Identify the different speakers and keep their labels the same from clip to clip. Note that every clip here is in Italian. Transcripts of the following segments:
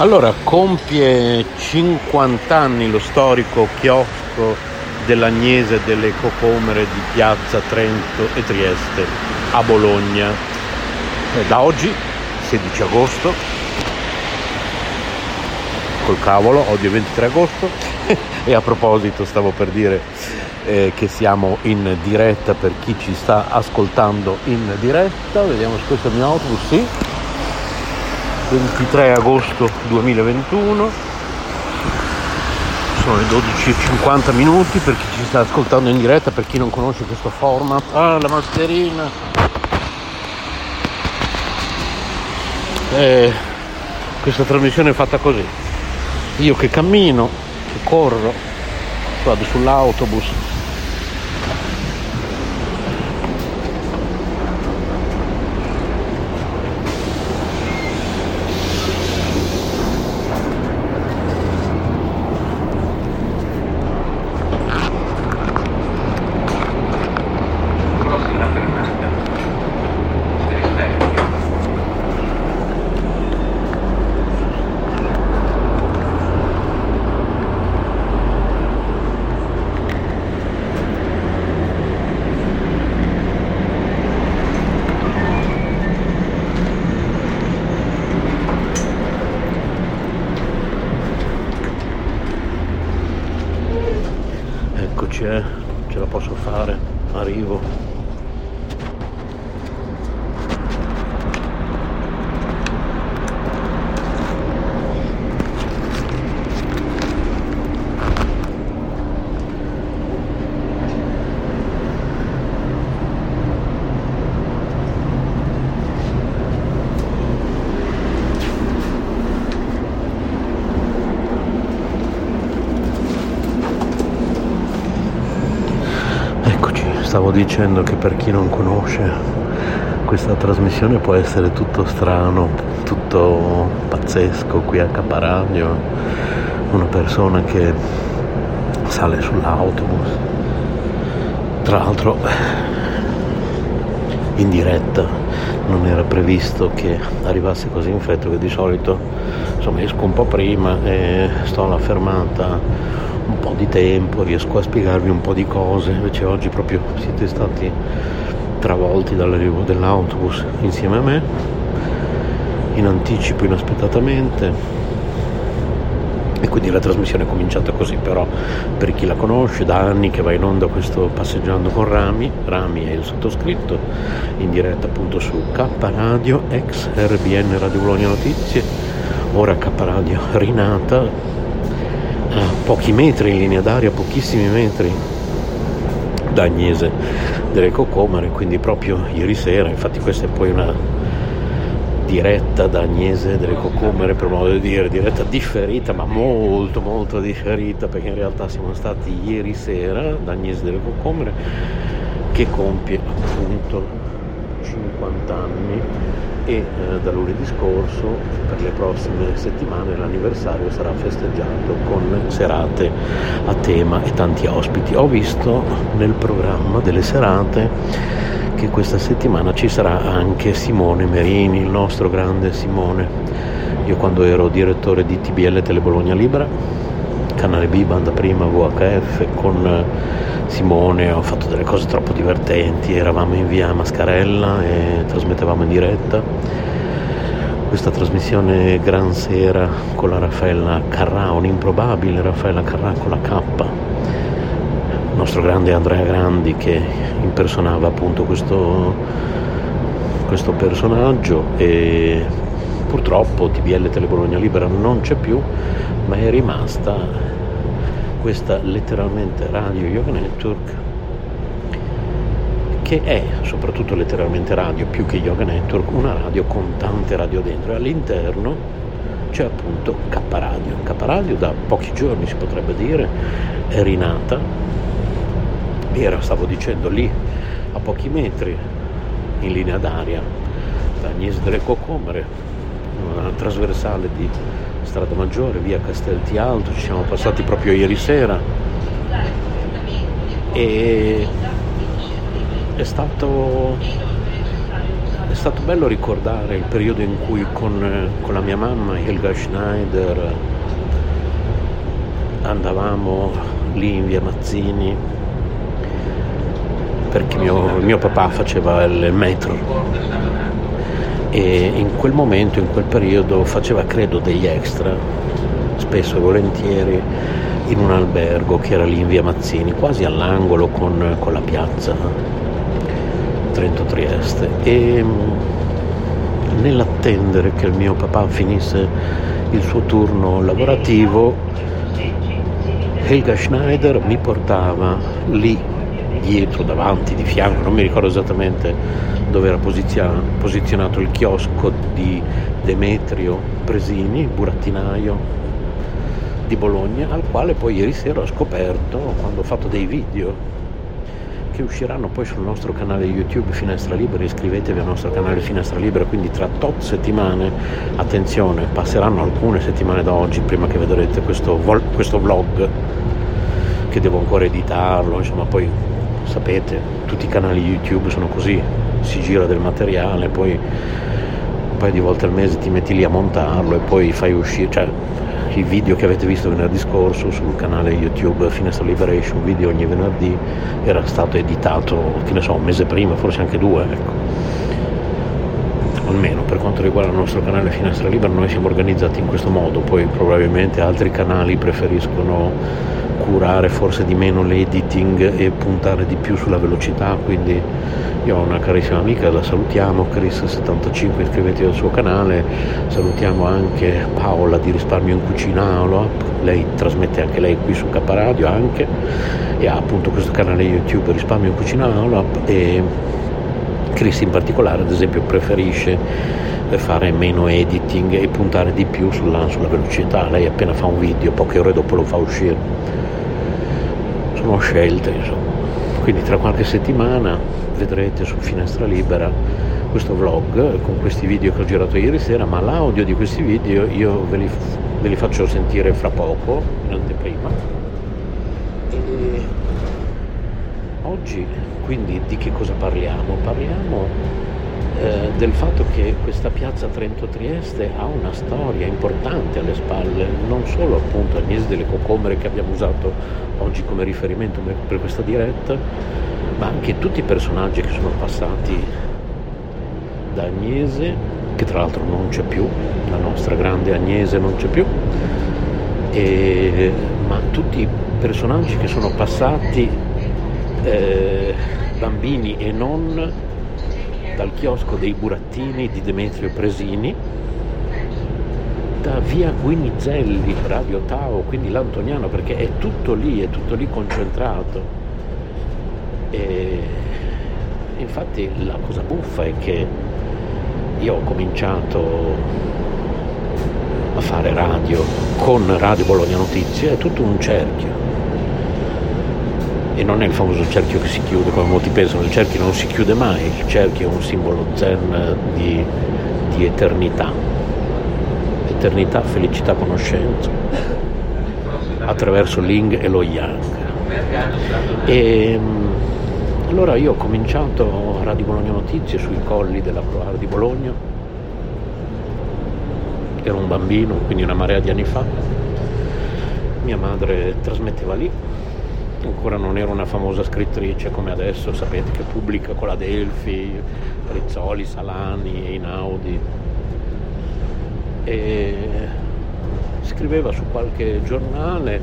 Speaker 1: Allora, compie 50 anni lo storico chiosco dell'Agnese delle Cocomere di Piazza Trento e Trieste a Bologna. Da oggi, 16 agosto, col cavolo, oggi è 23 agosto, e a proposito stavo per dire eh, che siamo in diretta per chi ci sta ascoltando in diretta, vediamo se questo è il mio autobus, sì, 23 agosto 2021 sono le 12.50 minuti per chi ci sta ascoltando in diretta per chi non conosce questo format. Ah la mascherina. Eh, questa trasmissione è fatta così. Io che cammino che corro vado sull'autobus Eccoci, eh, ce la posso fare, arrivo. Eccoci, dicendo che per chi non conosce questa trasmissione può essere tutto strano, tutto pazzesco qui a Caparadio, una persona che sale sull'autobus, tra l'altro in diretta, non era previsto che arrivasse così in fretta che di solito insomma esco un po' prima e sto alla fermata un po' di tempo, riesco a spiegarvi un po' di cose, invece oggi proprio siete stati travolti dall'arrivo dell'autobus insieme a me, in anticipo inaspettatamente. E quindi la trasmissione è cominciata così, però per chi la conosce da anni che va in onda questo passeggiando con Rami, Rami è il sottoscritto, in diretta appunto su K Radio, ex RBN Radio Bologna Notizie, ora K Radio rinata a pochi metri in linea d'aria, pochissimi metri da Agnese delle Cocomare, quindi proprio ieri sera, infatti questa è poi una diretta da Agnese delle Cocomere, per modo di dire, diretta differita, ma molto molto differita, perché in realtà siamo stati ieri sera da Agnese delle Cocomere che compie appunto 50 anni e eh, da lunedì scorso per le prossime settimane l'anniversario sarà festeggiato con serate a tema e tanti ospiti. Ho visto nel programma delle serate che questa settimana ci sarà anche Simone Merini, il nostro grande Simone. Io quando ero direttore di TBL Tele Bologna Libera, canale B, banda prima, VHF, con Simone ho fatto delle cose troppo divertenti, eravamo in via Mascarella e trasmettevamo in diretta. Questa trasmissione Gran Sera con la Raffaella Carrà, un'improbabile Raffaella Carrà con la K, il nostro grande Andrea Grandi che impersonava appunto questo, questo personaggio e purtroppo TBL Tele Bologna Libera non c'è più, ma è rimasta questa letteralmente radio yoga network che è soprattutto letteralmente radio più che yoga network una radio con tante radio dentro. E all'interno c'è appunto K Radio. K Radio da pochi giorni si potrebbe dire è rinata. Era stavo dicendo lì a pochi metri in linea d'aria da Agnese delle Cocomere trasversale di Strada Maggiore, via Castelti Alto, ci siamo passati proprio ieri sera. E è stato, è stato bello ricordare il periodo in cui con, con la mia mamma Helga Schneider andavamo lì in via Mazzini perché mio, mio papà faceva il metro e in quel momento, in quel periodo faceva credo degli extra, spesso e volentieri in un albergo che era lì in via Mazzini, quasi all'angolo con, con la piazza Trento Trieste. E mm, nell'attendere che il mio papà finisse il suo turno lavorativo Helga Schneider mi portava lì dietro, davanti, di fianco, non mi ricordo esattamente dove era posizionato il chiosco di Demetrio Presini, burattinaio di Bologna, al quale poi ieri sera ho scoperto, quando ho fatto dei video che usciranno poi sul nostro canale YouTube Finestra Libera, iscrivetevi al nostro canale Finestra Libera, quindi tra tot settimane, attenzione, passeranno alcune settimane da oggi prima che vedrete questo, questo vlog che devo ancora editarlo, insomma poi sapete, tutti i canali YouTube sono così, si gira del materiale, poi un paio di volte al mese ti metti lì a montarlo e poi fai uscire, cioè il video che avete visto venerdì scorso sul canale YouTube Finestra Liberation, video ogni venerdì, era stato editato, che ne so, un mese prima, forse anche due, ecco. Almeno per quanto riguarda il nostro canale Finestra Libera noi siamo organizzati in questo modo, poi probabilmente altri canali preferiscono curare forse di meno l'editing e puntare di più sulla velocità, quindi io ho una carissima amica, la salutiamo, Chris75, iscrivetevi al suo canale, salutiamo anche Paola di Risparmio in Cucina lei trasmette anche lei qui su K Radio anche e ha appunto questo canale YouTube Risparmio in Cucina Oloap e Chris in particolare ad esempio preferisce fare meno editing e puntare di più sulla, sulla velocità, lei appena fa un video poche ore dopo lo fa uscire. Sono scelte insomma. Quindi tra qualche settimana vedrete su Finestra Libera questo vlog con questi video che ho girato ieri sera, ma l'audio di questi video io ve li, ve li faccio sentire fra poco, in anteprima. E oggi quindi di che cosa parliamo? Parliamo eh, del fatto che questa piazza Trento Trieste ha una storia importante alle spalle, non solo appunto Agnese delle Cocomere che abbiamo usato oggi come riferimento per questa diretta, ma anche tutti i personaggi che sono passati da Agnese, che tra l'altro non c'è più, la nostra grande Agnese non c'è più, e, ma tutti i personaggi che sono passati, eh, bambini e non, dal chiosco dei burattini di Demetrio Presini, da via Guinizelli, Radio Tao, quindi l'Antoniano, perché è tutto lì, è tutto lì concentrato. E infatti la cosa buffa è che io ho cominciato a fare radio con Radio Bologna Notizie, è tutto un cerchio. E non è il famoso cerchio che si chiude come molti pensano, il cerchio non si chiude mai, il cerchio è un simbolo zen di, di eternità, eternità, felicità, conoscenza, attraverso l'ing e lo yang. E, allora io ho cominciato Radio Bologna Notizie sui colli della Proar di Bologna, ero un bambino, quindi una marea di anni fa, mia madre trasmetteva lì ancora non ero una famosa scrittrice come adesso, sapete che pubblica con la Delphi, Rizzoli, Salani, Einaudi. E scriveva su qualche giornale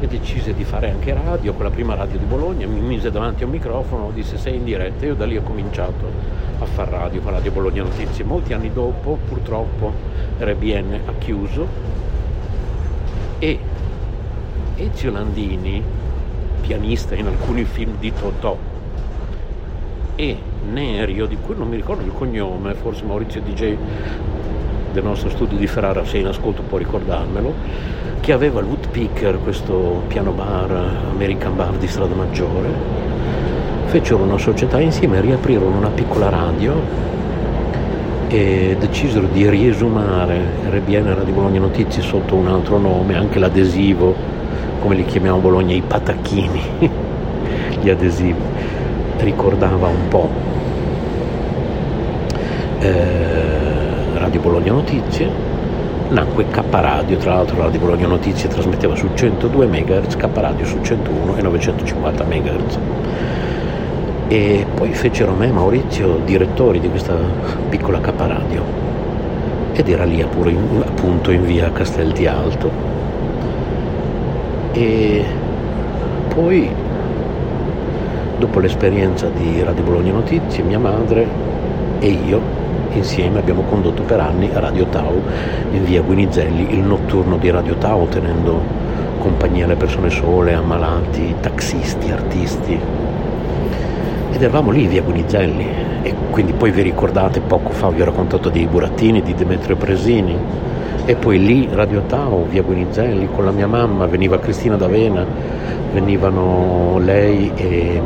Speaker 1: e decise di fare anche radio, con la prima radio di Bologna, mi mise davanti a un microfono, disse sei in diretta, io da lì ho cominciacio a fare radio con Radio Bologna Notizie. Molti anni dopo, purtroppo, RBN ha chiuso e Ezio Landini, pianista in alcuni film di Totò. E Nerio, di cui non mi ricordo il cognome, forse Maurizio DJ del nostro studio di Ferrara, se in ascolto può ricordarmelo, che aveva il Woodpecker, questo piano bar, American Bar di Strada Maggiore, fecero una società insieme riaprirono una piccola radio e decisero di riesumare. RBN Radio Bologna Notizie sotto un altro nome, anche l'adesivo come li chiamiamo a Bologna, i patacchini, gli adesivi, ricordava un po' eh, Radio Bologna Notizie, nacque K Radio, tra l'altro Radio Bologna Notizie trasmetteva su 102 MHz, K Radio su 101 e 950 MHz. E poi fecero me Maurizio direttori di questa piccola K Radio ed era lì appunto in via Castel di Alto e poi dopo l'esperienza di Radio Bologna Notizie mia madre e io insieme abbiamo condotto per anni Radio Tau in via Guinizelli il notturno di Radio Tau tenendo compagnia alle persone sole, ammalati, taxisti, artisti. Ed eravamo lì via Guinizelli. E quindi poi vi ricordate poco fa vi ho raccontato dei burattini di Demetrio Presini e poi lì Radio Tao, via Guinizelli, con la mia mamma, veniva Cristina D'Avena, venivano lei e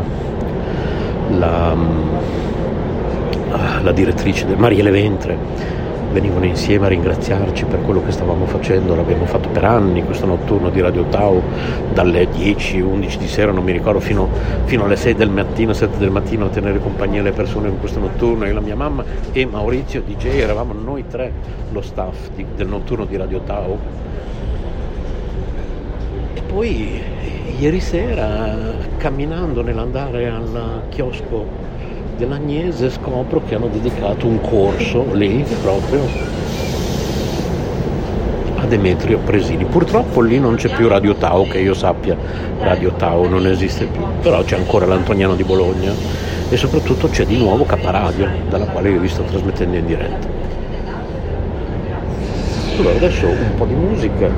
Speaker 1: la, la direttrice Maria Leventre venivano insieme a ringraziarci per quello che stavamo facendo, l'abbiamo fatto per anni questo notturno di Radio Tau, dalle 10, 11 di sera, non mi ricordo, fino, fino alle 6 del mattino, 7 del mattino a tenere compagnia alle persone in questo notturno, io, la mia mamma e Maurizio DJ, eravamo noi tre lo staff di, del notturno di Radio Tau. E poi ieri sera camminando nell'andare al chiosco dell'Agnese scopro che hanno dedicato un corso lì proprio a Demetrio Presini. Purtroppo lì non c'è più Radio Tau, che io sappia Radio Tau non esiste più, però c'è ancora l'Antoniano di Bologna e soprattutto c'è di nuovo Caparadio, dalla quale io vi sto trasmettendo in diretta. Allora adesso un po' di musica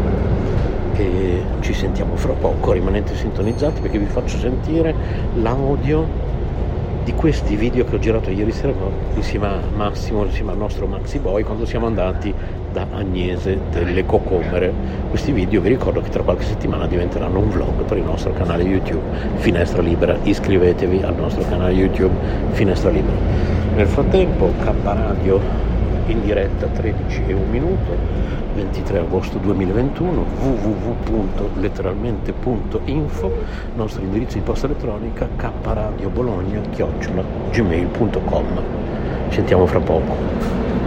Speaker 1: e ci sentiamo fra poco, rimanete sintonizzati perché vi faccio sentire l'audio di questi video che ho girato ieri sera insieme a Massimo, insieme al nostro Maxi Boy, quando siamo andati da Agnese delle Cocomere. Questi video vi ricordo che tra qualche settimana diventeranno un vlog per il nostro canale YouTube Finestra Libera. Iscrivetevi al nostro canale YouTube Finestra Libera. Nel frattempo K Radio in diretta 13 e 1 minuto 23 agosto 2021 www.letteralmente.info nostro indirizzo di posta elettronica kradiobologna chiocciola gmail.com sentiamo fra poco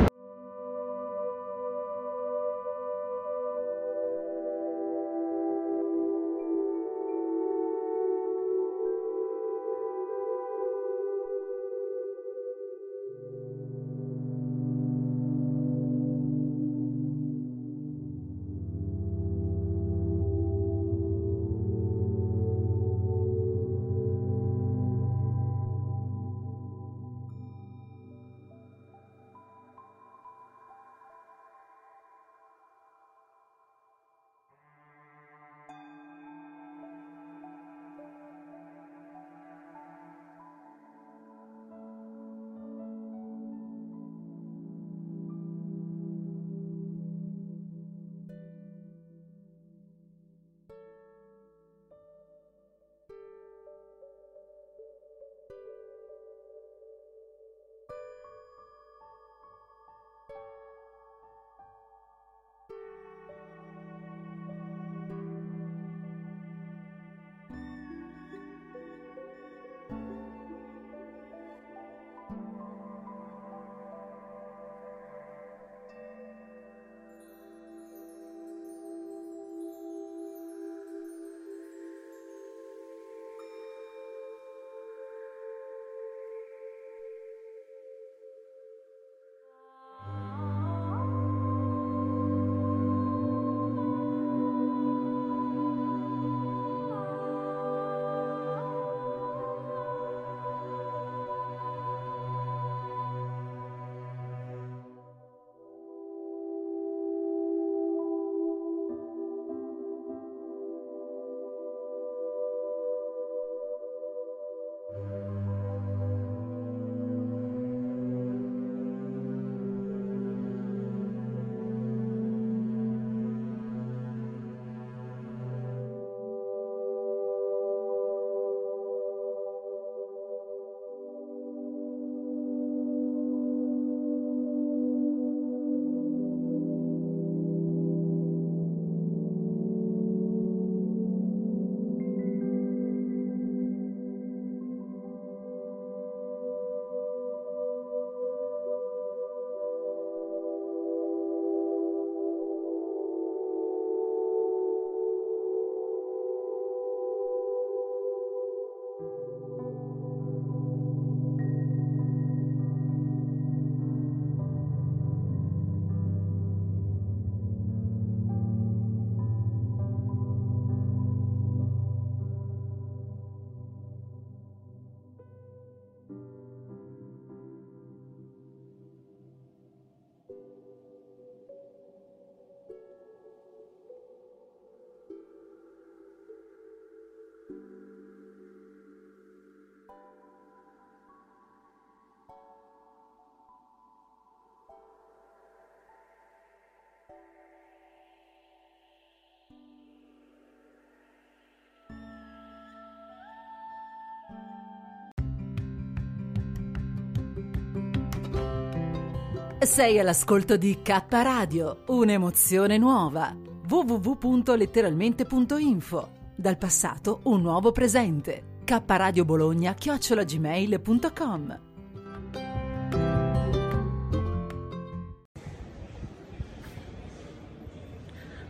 Speaker 2: Sei all'ascolto di K Radio, un'emozione nuova. www.letteralmente.info. Dal passato un nuovo presente. K Radio Bologna chiocciolagmail.com.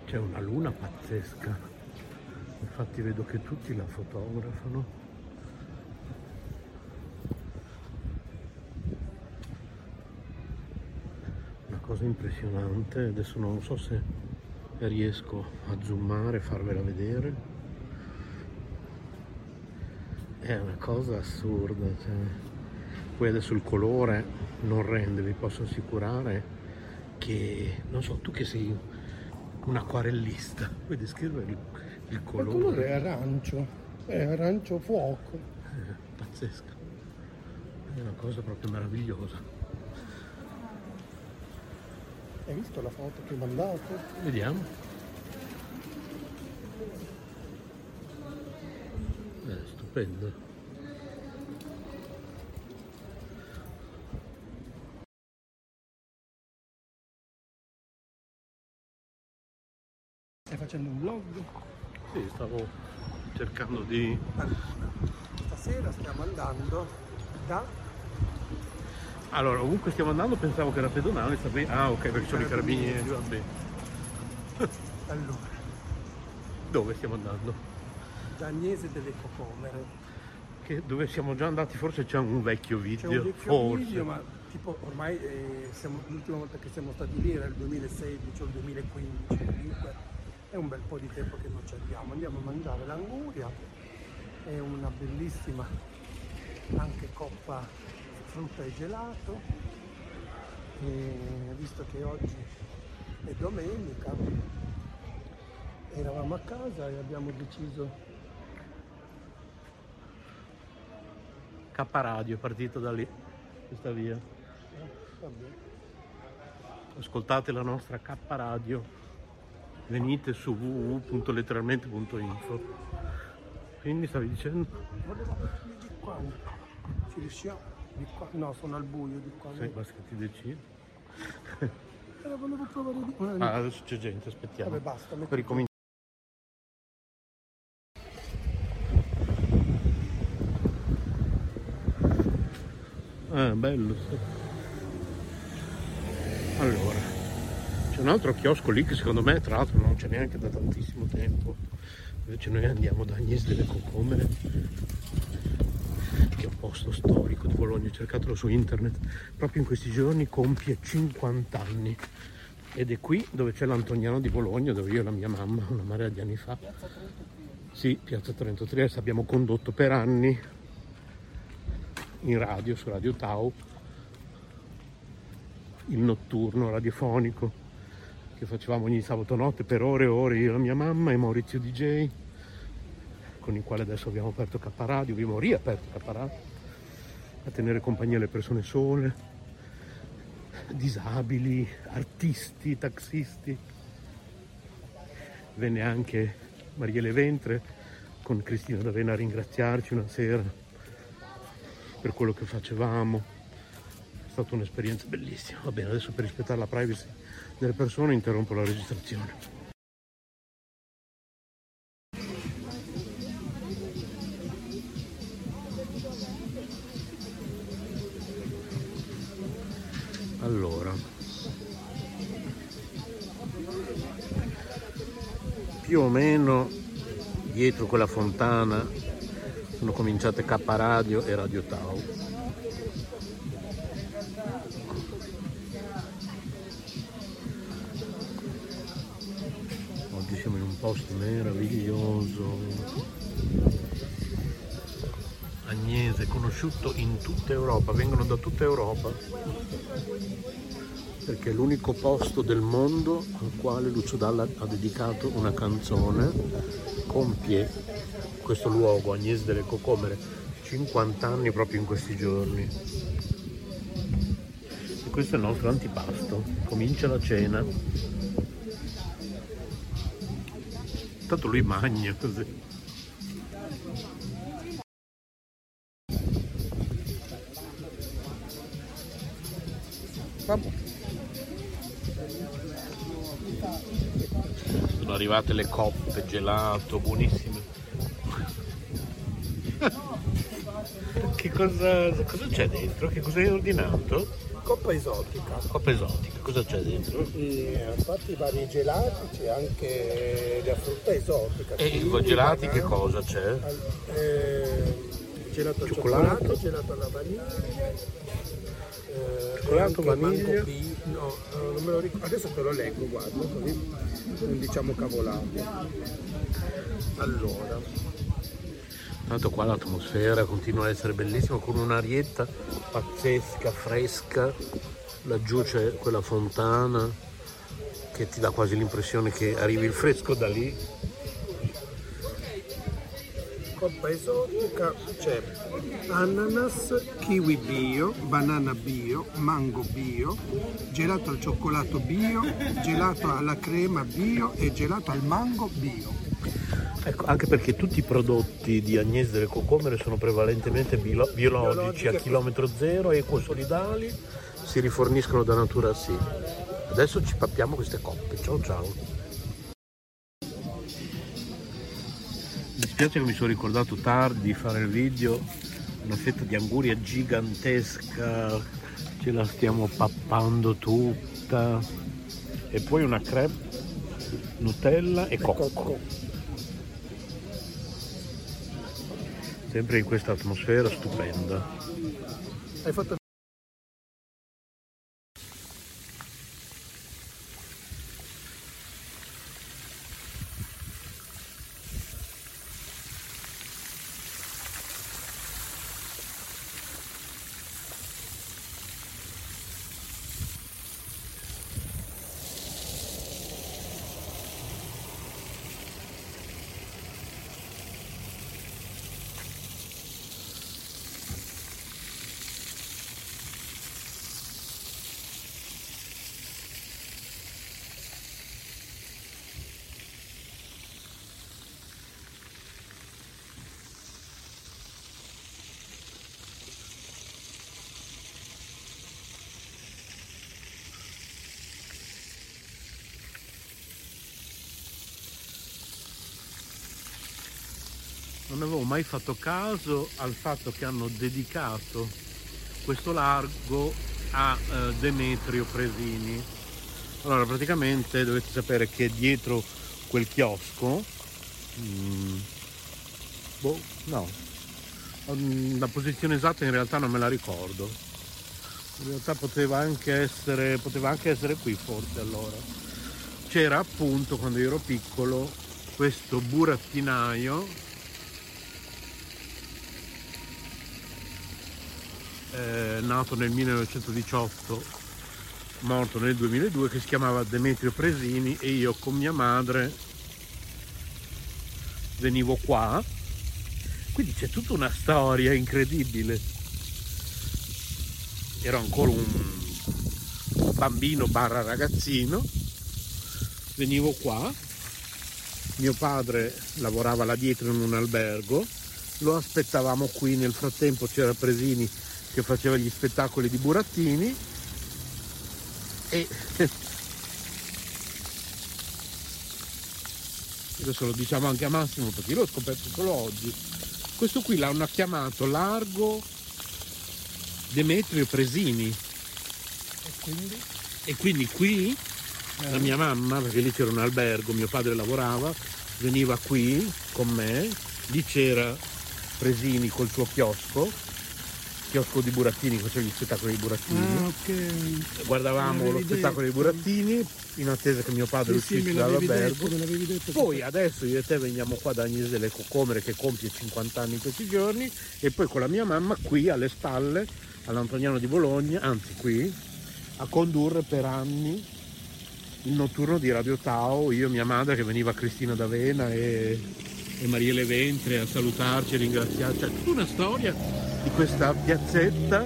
Speaker 1: C'è una luna pazzesca. Infatti vedo che tutti la fotografano. Una cosa impressionante, adesso non so se riesco a zoomare farvela vedere. È una cosa assurda, cioè. poi adesso il colore non rende, vi posso assicurare che, non so, tu che sei un acquarellista, puoi descrivere il, il
Speaker 3: Il
Speaker 1: colore?
Speaker 3: è arancio, è arancio fuoco.
Speaker 1: Eh, pazzesca, è una cosa proprio meravigliosa.
Speaker 3: Hai visto la foto che ho mandato?
Speaker 1: Vediamo. È stupendo.
Speaker 3: Stai facendo un vlog?
Speaker 1: Sì, stavo cercando di...
Speaker 3: Allora, stasera stiamo andando da
Speaker 1: Allora, ovunque stiamo andando pensavo che era pedonale, sapevi- Ah, ok, perché sono i carabinieri, vabbè.
Speaker 3: allora,
Speaker 1: Dove stiamo andando?
Speaker 3: da Agnese delle Cocomere.
Speaker 1: Che dove siamo già andati, forse c'è un vecchio
Speaker 3: C'è
Speaker 1: video.
Speaker 3: un vecchio
Speaker 1: forse.
Speaker 3: video, ma tipo ormai eh, siamo- l'ultima volta che siamo stati lì era il 2016 o il 2015, comunque è un bel po' di tempo che non ci andiamo. Andiamo a mangiare l'anguria, è una bellissima anche coppa frutta e gelato. E visto che oggi è domenica, eravamo a casa e abbiamo deciso
Speaker 1: K Radio è partito da lì, questa via.
Speaker 3: vabbè,
Speaker 1: Ascoltate la nostra K Radio, venite su www.letteralmente.info. Quindi stavi dicendo?
Speaker 3: volevo di qua, ci riusciamo? Di qua? No, sono al buio di qua.
Speaker 1: Sì, basta che ti decidi.
Speaker 3: Eh, volevo provare di qua.
Speaker 1: Ah, adesso c'è gente, aspettiamo.
Speaker 3: Vabbè, basta,
Speaker 1: Per ricominciare. Ah, bello. Allora, c'è un altro chiosco lì che secondo me tra l'altro non c'è neanche da tantissimo tempo. Invece noi andiamo da Agnese delle Cocomere, che è un posto storico di Bologna, cercatelo su internet. Proprio in questi giorni compie 50 anni. Ed è qui dove c'è l'Antoniano di Bologna, dove io e la mia mamma, una marea di anni fa. Sì, Piazza Trento Trieste, abbiamo condotto per anni in radio, su Radio Tau, il notturno radiofonico che facevamo ogni sabato notte per ore e ore io e la mia mamma e Maurizio DJ, con il quale adesso abbiamo aperto K Radio, abbiamo riaperto K Radio, a tenere compagnia alle persone sole, disabili, artisti, taxisti. Venne anche Mariele Ventre con Cristina D'Avena a ringraziarci una sera per quello che facevamo. È stata un'esperienza bellissima. Va bene, adesso per rispettare la privacy delle persone interrompo la registrazione. Meno dietro quella fontana sono cominciate K Radio e Radio Tau. Oggi siamo in un posto meraviglioso. Agnese, conosciuto in tutta Europa, vengono da tutta Europa perché è l'unico posto del mondo al quale Lucio Dalla ha dedicato una canzone, compie questo luogo, Agnese delle Cocomere, 50 anni proprio in questi giorni. E questo è il nostro antipasto, comincia la cena. Tanto lui magna così.
Speaker 3: Vabbè.
Speaker 1: Sono arrivate le coppe, gelato, buonissime. che cosa, cosa c'è dentro? Che cosa hai ordinato?
Speaker 3: Coppa esotica.
Speaker 1: Coppa esotica, cosa c'è dentro?
Speaker 3: E a parte i vari gelati c'è anche la frutta esotica.
Speaker 1: E i gelati che cosa c'è?
Speaker 3: eh, gelato al
Speaker 1: Cioccolato.
Speaker 3: cioccolato, gelato alla vaniglia. eh,
Speaker 1: Cioccolato, vaniglia.
Speaker 3: No, eh, non me lo ricordo. Adesso te lo leggo, guarda, così non diciamo cavolate. Allora,
Speaker 1: Tanto qua l'atmosfera continua a essere bellissima con un'arietta pazzesca, fresca. Laggiù c'è quella fontana che ti dà quasi l'impressione che arrivi il fresco da lì.
Speaker 3: Coppa esotica c'è ananas, kiwi bio, banana bio, mango bio, gelato al cioccolato bio, gelato alla crema bio e gelato al mango bio.
Speaker 1: Ecco, anche perché tutti i prodotti di Agnese delle Cocomere sono prevalentemente bilo- biologici a
Speaker 3: Biologiche.
Speaker 1: chilometro zero, ecosolidali, si riforniscono da natura sì. Adesso ci pappiamo queste coppe. Ciao ciao. Mi spiace che mi sono ricordato tardi di fare il video, una fetta di anguria gigantesca, ce la stiamo pappando tutta. E poi una crepe, Nutella e cocco. Sempre in questa atmosfera stupenda. Avevo mai fatto caso al fatto che hanno dedicato questo largo a eh, Demetrio Presini. Allora, praticamente dovete sapere che dietro quel chiosco, mm, boh, no, Mm, la posizione esatta in realtà non me la ricordo. In realtà poteva anche essere, poteva anche essere qui forse allora. C'era appunto quando io ero piccolo questo burattinaio eh, nato nel 1918, morto nel 2002, che si chiamava Demetrio Presini e io con mia madre venivo qua. Quindi c'è tutta una storia incredibile. Ero ancora un bambino barra ragazzino, venivo qua, mio padre lavorava là dietro in un albergo, lo aspettavamo qui, nel frattempo c'era Presini che faceva gli spettacoli di burattini e adesso lo diciamo anche a Massimo perché io l'ho scoperto solo oggi. Questo qui l'hanno chiamato Largo Demetrio Presini.
Speaker 3: E quindi?
Speaker 1: E quindi qui la mia mamma, perché lì c'era un albergo, mio padre lavorava, veniva qui con me, lì c'era Presini col suo chiosco, chiosco di burattini, faceva gli spettacoli di burattini.
Speaker 3: Ah, ok.
Speaker 1: Guardavamo lo spettacolo dei burattini in attesa che mio padre
Speaker 3: Sì, sì,
Speaker 1: uscisse
Speaker 3: l'avevi
Speaker 1: dall'albergo.
Speaker 3: detto.
Speaker 1: Poi adesso io e te veniamo qua da Agnese delle Cocomere che compie 50 anni in questi giorni e poi con la mia mamma qui alle spalle all'Antoniano di Bologna, anzi qui, a condurre per anni il notturno di Radio Tao, io e mia madre che veniva Cristina D'Avena e, e Mariele Ventre a salutarci e ringraziarci. C'è tutta una storia di questa piazzetta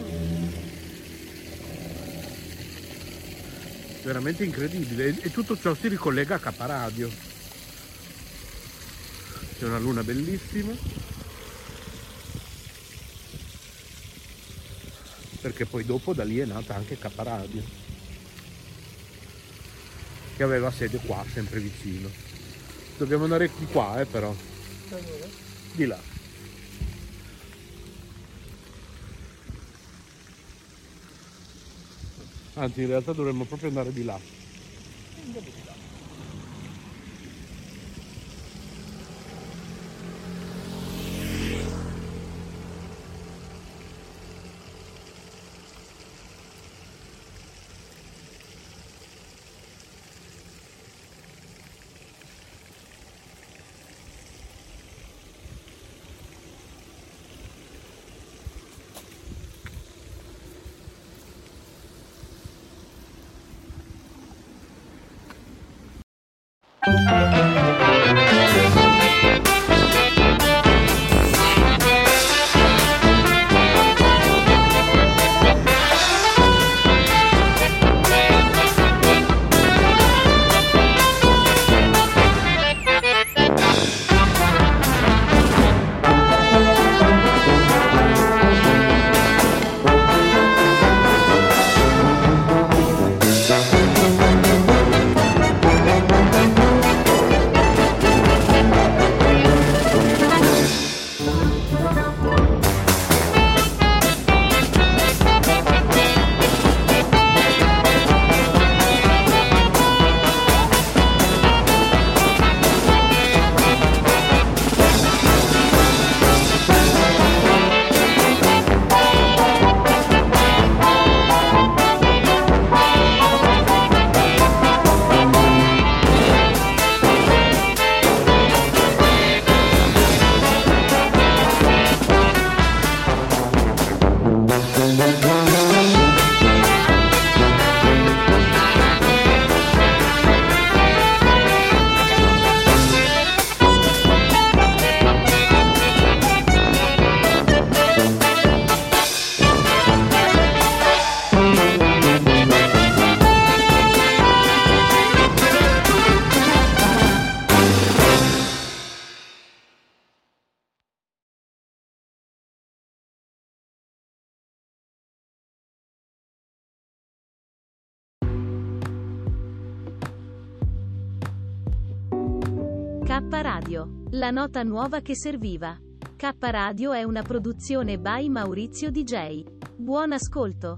Speaker 1: veramente incredibile e, tutto ciò si ricollega a Caparadio. C'è una luna bellissima perché poi dopo da lì è nata anche Caparadio.
Speaker 4: che aveva sede qua, sempre vicino. Dobbiamo andare di qua, eh, però. Di là. Anzi, in realtà dovremmo proprio andare di là.
Speaker 5: K Radio, la nota nuova che serviva. K Radio è una produzione by Maurizio DJ. Buon ascolto.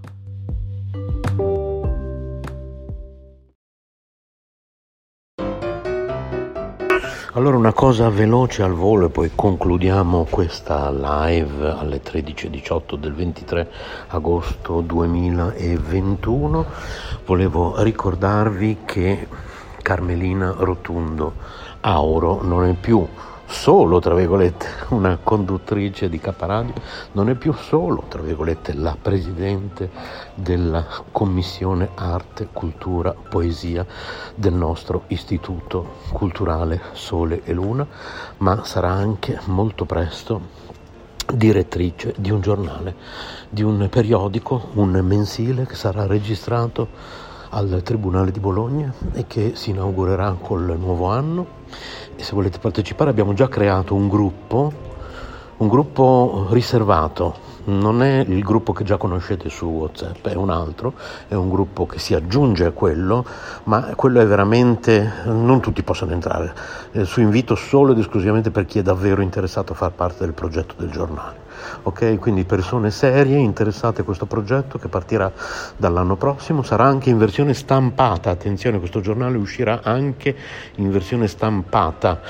Speaker 1: Allora una cosa veloce al volo e poi concludiamo questa live alle 13.18 del 23 agosto 2021. Volevo ricordarvi che Carmelina Rotundo Auro non è più solo, tra virgolette, una conduttrice di Caparadio, non è più solo, tra virgolette, la presidente della Commissione Arte, Cultura, Poesia del nostro Istituto Culturale Sole e Luna, ma sarà anche molto presto direttrice di un giornale, di un periodico, un mensile che sarà registrato al Tribunale di Bologna e che si inaugurerà col nuovo anno. E se volete partecipare abbiamo già creato un gruppo, un gruppo riservato, non è il gruppo che già conoscete su WhatsApp, è un altro, è un gruppo che si aggiunge a quello, ma quello è veramente, non tutti possono entrare, è su invito solo ed esclusivamente per chi è davvero interessato a far parte del progetto del giornale ok? Quindi persone serie interessate a questo progetto che partirà dall'anno prossimo, sarà anche in versione stampata, attenzione, questo giornale uscirà anche in versione stampata,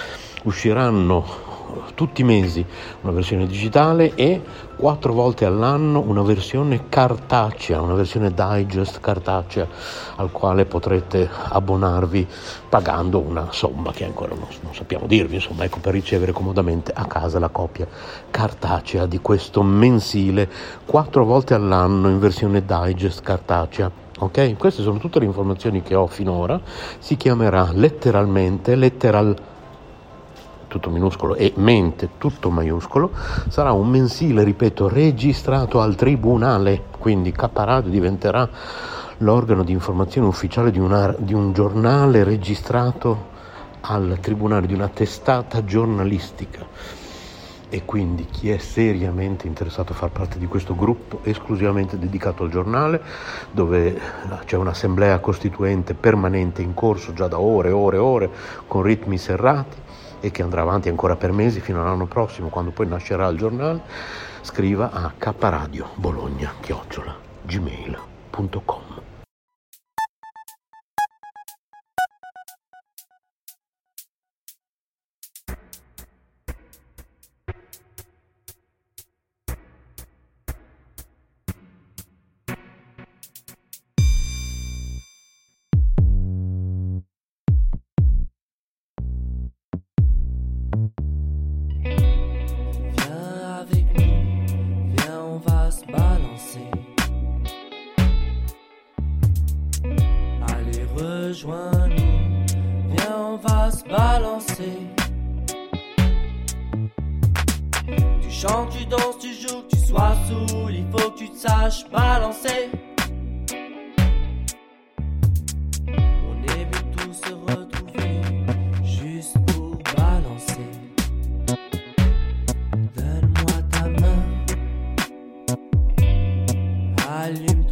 Speaker 1: usciranno tutti i mesi una versione digitale e quattro volte all'anno una versione cartacea, una versione digest cartacea al quale potrete abbonarvi pagando una somma che ancora non, non sappiamo dirvi, insomma, ecco per ricevere comodamente a casa la copia cartacea di questo mensile quattro volte all'anno in versione digest cartacea. Ok, queste sono tutte le informazioni che ho finora. Si chiamerà letteralmente letteral tutto minuscolo e mente tutto maiuscolo, sarà un mensile, ripeto, registrato al tribunale, quindi Caparadio diventerà l'organo di informazione ufficiale di, una, di un giornale registrato al tribunale, di una testata giornalistica. e quindi chi è seriamente interessato a far parte di questo gruppo esclusivamente dedicato al giornale, dove c'è un'assemblea costituente permanente in corso già da ore e ore e ore, con ritmi serrati e che andrà avanti ancora per mesi fino all'anno prossimo, quando poi nascerà il giornale, scriva a kradio bologna gmail.com.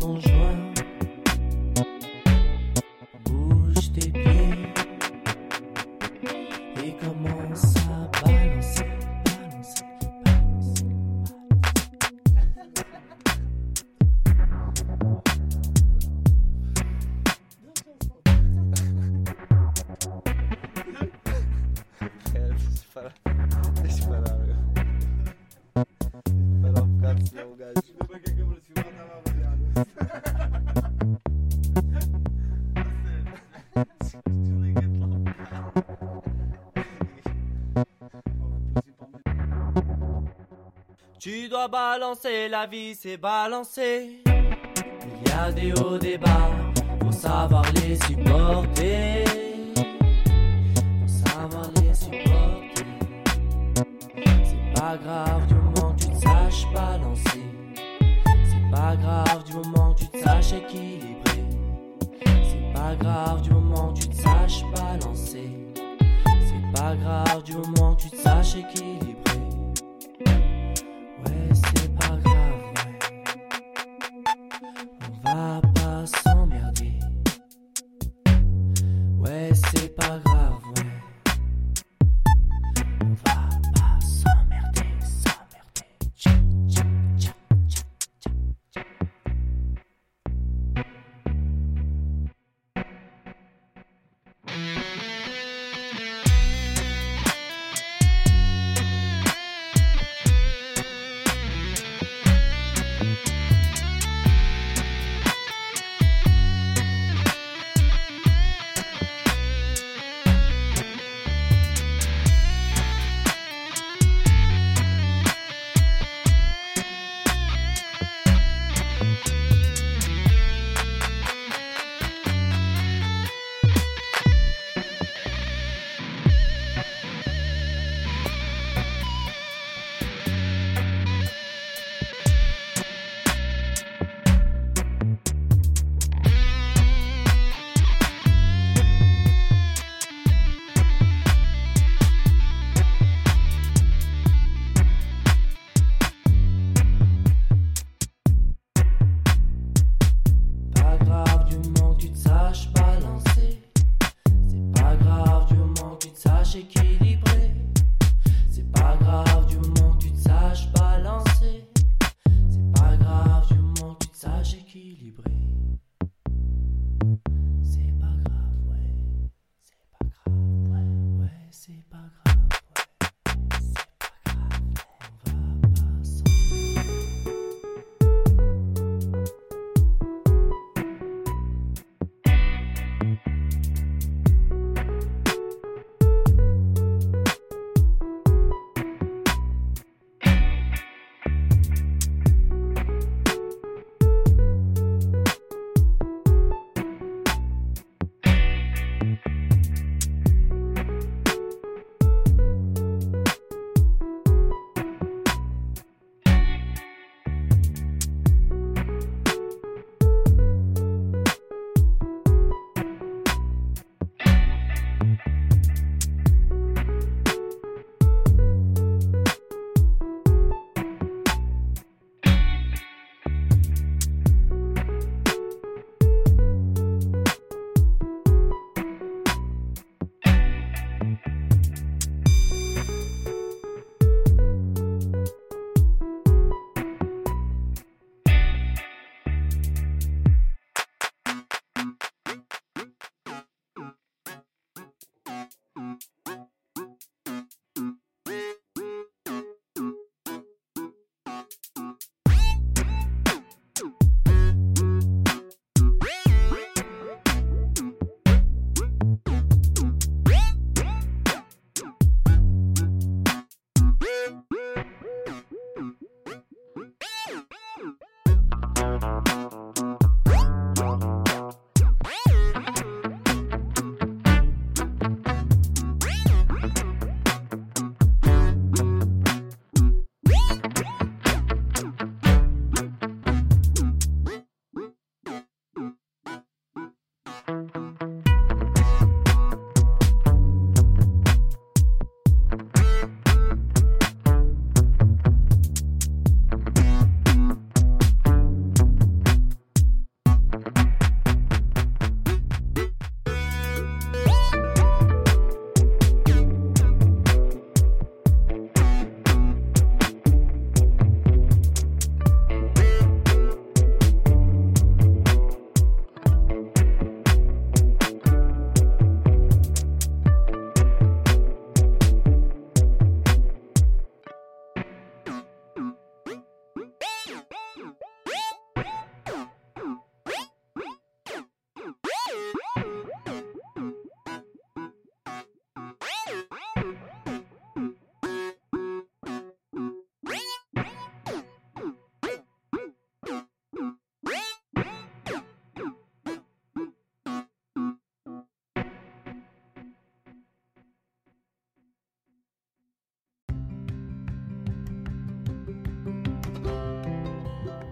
Speaker 6: conjoint. Balancer, la vie c'est balancer. Il y a des hauts, des bas, faut savoir les supporter. Faut savoir les supporter. C'est pas grave du moment que tu te saches balancer. C'est pas grave du moment que tu te saches équilibrer. C'est pas grave du moment que tu te saches balancer. C'est pas grave du moment que tu te saches équilibrer.